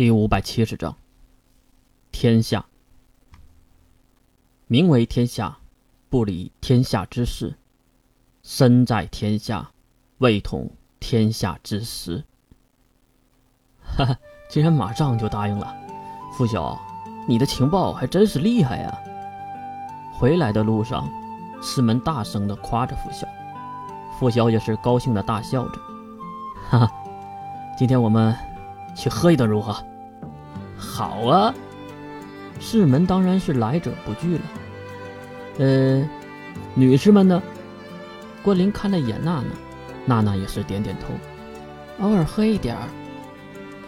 第五百七十章，天下。名为天下，不理天下之事；身在天下，未统天下之时。哈哈，竟然马上就答应了，傅晓，你的情报还真是厉害呀！回来的路上，师门大声的夸着傅晓，傅晓也是高兴的大笑着，哈哈，今天我们去喝一顿如何？好啊，士门当然是来者不拒了。呃，女士们呢？关林看了一眼娜娜，娜娜也是点点头。偶尔喝一点儿，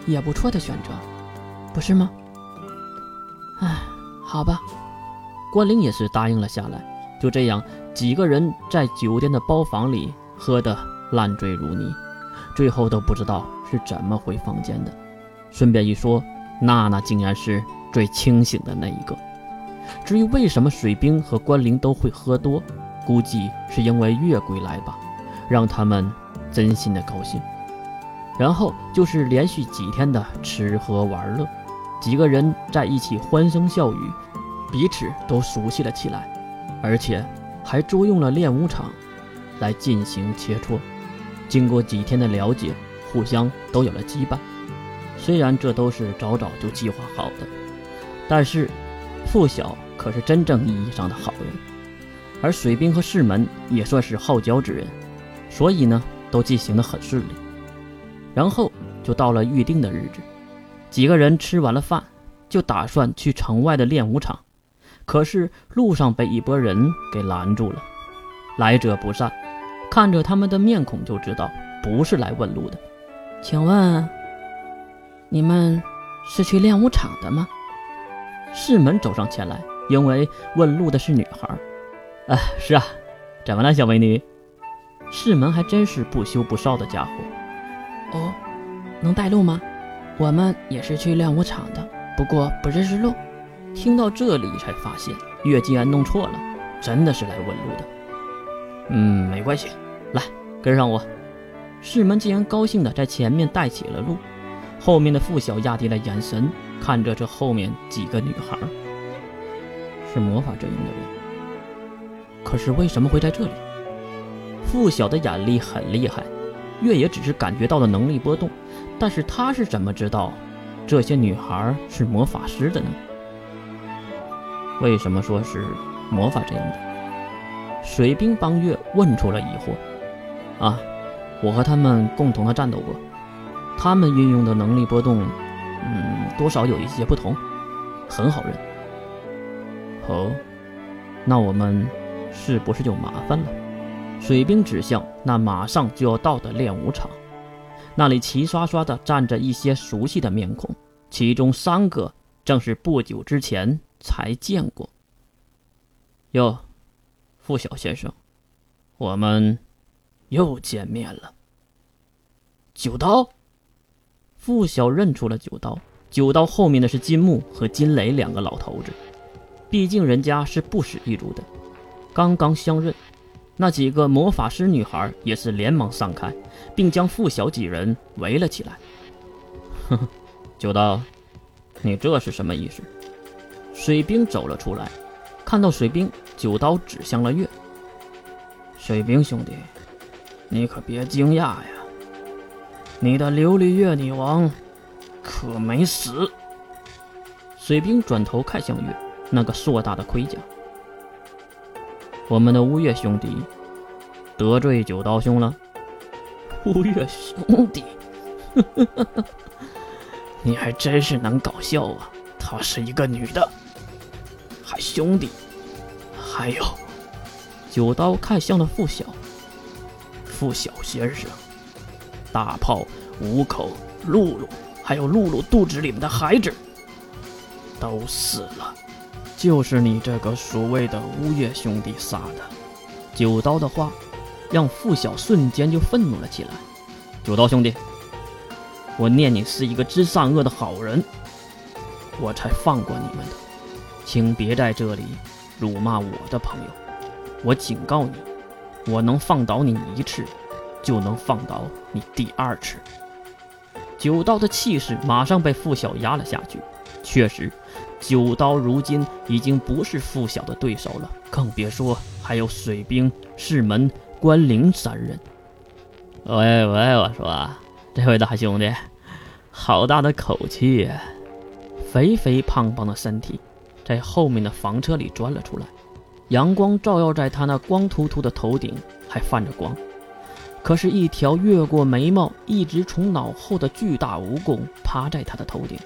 也不错的选择，不是吗？哎，好吧。关林也是答应了下来。就这样，几个人在酒店的包房里喝得烂醉如泥，最后都不知道是怎么回房间的。顺便一说。娜娜竟然是最清醒的那一个。至于为什么水兵和关灵都会喝多，估计是因为月归来吧，让他们真心的高兴。然后就是连续几天的吃喝玩乐，几个人在一起欢声笑语，彼此都熟悉了起来，而且还租用了练武场来进行切磋。经过几天的了解，互相都有了羁绊。虽然这都是早早就计划好的，但是傅晓可是真正意义上的好人，而水兵和士门也算是好交之人，所以呢都进行的很顺利。然后就到了预定的日子，几个人吃完了饭，就打算去城外的练武场，可是路上被一拨人给拦住了。来者不善，看着他们的面孔就知道不是来问路的。请问？你们是去练武场的吗？世门走上前来，因为问路的是女孩。啊，是啊，怎么了，小美女？世门还真是不羞不臊的家伙。哦，能带路吗？我们也是去练武场的，不过不认识路。听到这里才发现月竟然弄错了，真的是来问路的。嗯，没关系，来跟上我。世门竟然高兴的在前面带起了路。后面的傅晓压低了眼神，看着这后面几个女孩，是魔法阵营的人。可是为什么会在这里？傅晓的眼力很厉害，月也只是感觉到了能力波动，但是他是怎么知道这些女孩是魔法师的呢？为什么说是魔法阵营的？水兵帮月问出了疑惑。啊，我和他们共同的战斗过。他们运用的能力波动，嗯，多少有一些不同，很好认。哦，那我们是不是就麻烦了？水兵指向那马上就要到的练武场，那里齐刷刷的站着一些熟悉的面孔，其中三个正是不久之前才见过。哟，傅晓先生，我们又见面了。九刀。傅晓认出了九刀，九刀后面的是金木和金雷两个老头子，毕竟人家是不死一族的。刚刚相认，那几个魔法师女孩也是连忙散开，并将傅晓几人围了起来。呵呵，九刀，你这是什么意思？水兵走了出来，看到水兵，九刀指向了月。水兵兄弟，你可别惊讶呀。你的琉璃月女王可没死。水兵转头看向月，那个硕大的盔甲。我们的乌月兄弟得罪九刀兄了。乌月兄弟，你还真是能搞笑啊！她是一个女的，还兄弟，还有九刀看向了傅晓，傅晓先生。大炮、五口、露露，还有露露肚子里面的孩子，都死了，就是你这个所谓的乌月兄弟杀的。九刀的话，让傅晓瞬间就愤怒了起来。九刀兄弟，我念你是一个知善恶的好人，我才放过你们的，请别在这里辱骂我的朋友。我警告你，我能放倒你一次。就能放倒你第二次。九刀的气势马上被付晓压了下去。确实，九刀如今已经不是付晓的对手了，更别说还有水兵、士门、关灵三人。喂喂，我说，这位大兄弟，好大的口气呀！肥肥胖胖的身体，在后面的房车里钻了出来，阳光照耀在他那光秃秃的头顶，还泛着光。可是，一条越过眉毛，一直从脑后的巨大蜈蚣趴在他的头顶。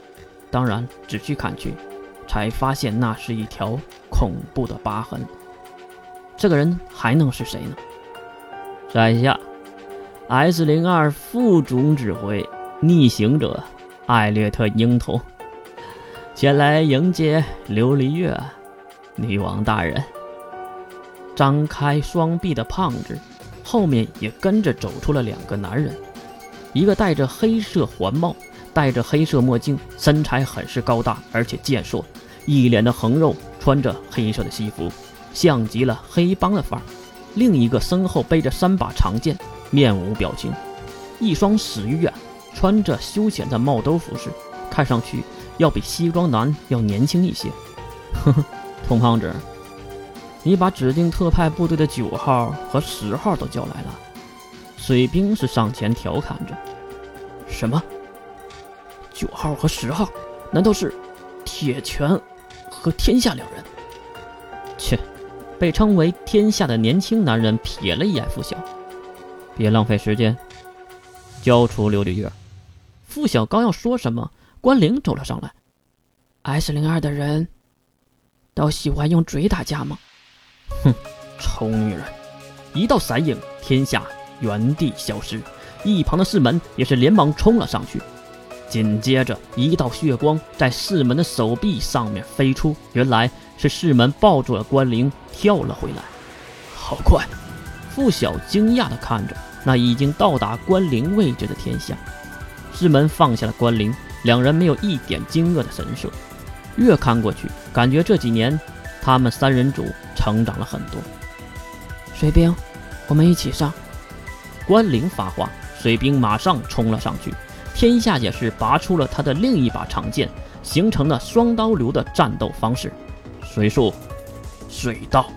当然，仔细看去，才发现那是一条恐怖的疤痕。这个人还能是谁呢？在下 S 零二副总指挥逆行者艾略特鹰童，前来迎接琉璃月女王大人。张开双臂的胖子。后面也跟着走出了两个男人，一个戴着黑色环帽，戴着黑色墨镜，身材很是高大，而且健硕，一脸的横肉，穿着黑色的西服，像极了黑帮的范儿。另一个身后背着三把长剑，面无表情，一双死鱼眼，穿着休闲的帽兜服饰，看上去要比西装男要年轻一些。呵 呵，童胖子。你把指定特派部队的九号和十号都叫来了，水兵是上前调侃着：“什么？九号和十号？难道是铁拳和天下两人？”切！被称为天下的年轻男人瞥了一眼付晓，别浪费时间，交出琉璃月。付晓刚要说什么，关灵走了上来。S 零二的人都喜欢用嘴打架吗？哼，臭女人！一道闪影，天下原地消失。一旁的士门也是连忙冲了上去。紧接着，一道血光在士门的手臂上面飞出，原来是士门抱住了关灵，跳了回来。好快！付晓惊讶地看着那已经到达关灵位置的天下。士门放下了关灵，两人没有一点惊愕的神色。越看过去，感觉这几年他们三人组。成长了很多。水兵，我们一起上！关灵发话，水兵马上冲了上去。天下也是拔出了他的另一把长剑，形成了双刀流的战斗方式。水术，水道。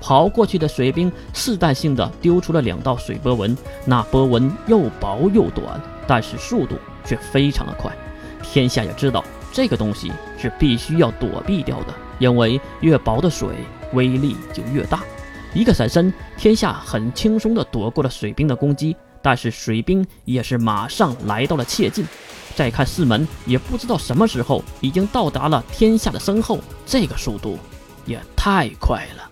跑过去的水兵试探性的丢出了两道水波纹，那波纹又薄又短，但是速度却非常的快。天下也知道这个东西是必须要躲避掉的，因为越薄的水。威力就越大，一个闪身，天下很轻松地躲过了水兵的攻击。但是水兵也是马上来到了切近。再看四门，也不知道什么时候已经到达了天下的身后，这个速度也太快了。